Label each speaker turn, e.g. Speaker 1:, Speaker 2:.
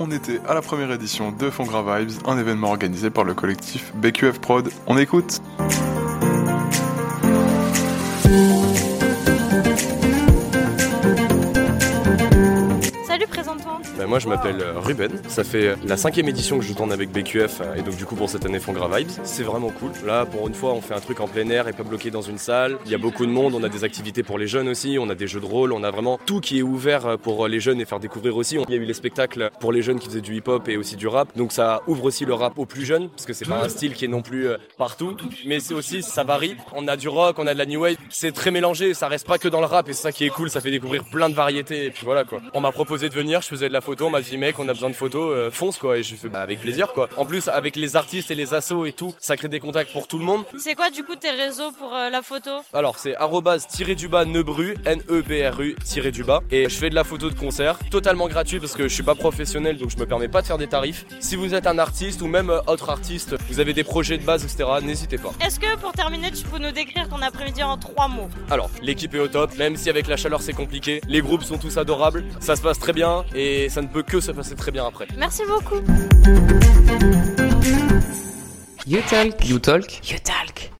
Speaker 1: on était à la première édition de Fongra Vibes, un événement organisé par le collectif BQF Prod. On écoute
Speaker 2: Ben, moi je m'appelle euh, Ruben, ça fait la cinquième édition que je tourne avec BQF euh, et donc du coup pour cette année Fongra Vibes. C'est vraiment cool. Là pour une fois on fait un truc en plein air et pas bloqué dans une salle. Il y a beaucoup de monde, on a des activités pour les jeunes aussi, on a des jeux de rôle, on a vraiment tout qui est ouvert euh, pour les jeunes et faire découvrir aussi. Il y a eu les spectacles pour les jeunes qui faisaient du hip-hop et aussi du rap. Donc ça ouvre aussi le rap aux plus jeunes parce que c'est pas un style qui est non plus partout, mais c'est aussi ça varie. On a du rock, on a de la new wave, c'est très mélangé, ça reste pas que dans le rap et c'est ça qui est cool, ça fait découvrir plein de variétés et puis voilà quoi. On m'a proposé de venir, je faisais de la photo, on m'a dit mec on a besoin de photos, euh, fonce quoi et je fais bah, avec plaisir quoi. En plus avec les artistes et les assos et tout, ça crée des contacts pour tout le monde.
Speaker 3: C'est quoi du coup tes réseaux pour euh, la photo?
Speaker 2: Alors c'est arrobase tiré du bas nebru, N-E-B-R-U tiré du bas et je fais de la photo de concert totalement gratuit parce que je suis pas professionnel donc je me permets pas de faire des tarifs. Si vous êtes un artiste ou même euh, autre artiste, vous avez des projets de base etc, n'hésitez pas.
Speaker 3: Est-ce que pour terminer tu peux nous décrire ton après-midi en trois mots?
Speaker 2: Alors l'équipe est au top, même si avec la chaleur c'est compliqué, les groupes sont tous adorables, ça se passe très bien et ça ne peut que se passer très bien après.
Speaker 3: Merci beaucoup.
Speaker 4: You talk.
Speaker 5: You Talk
Speaker 4: You talk.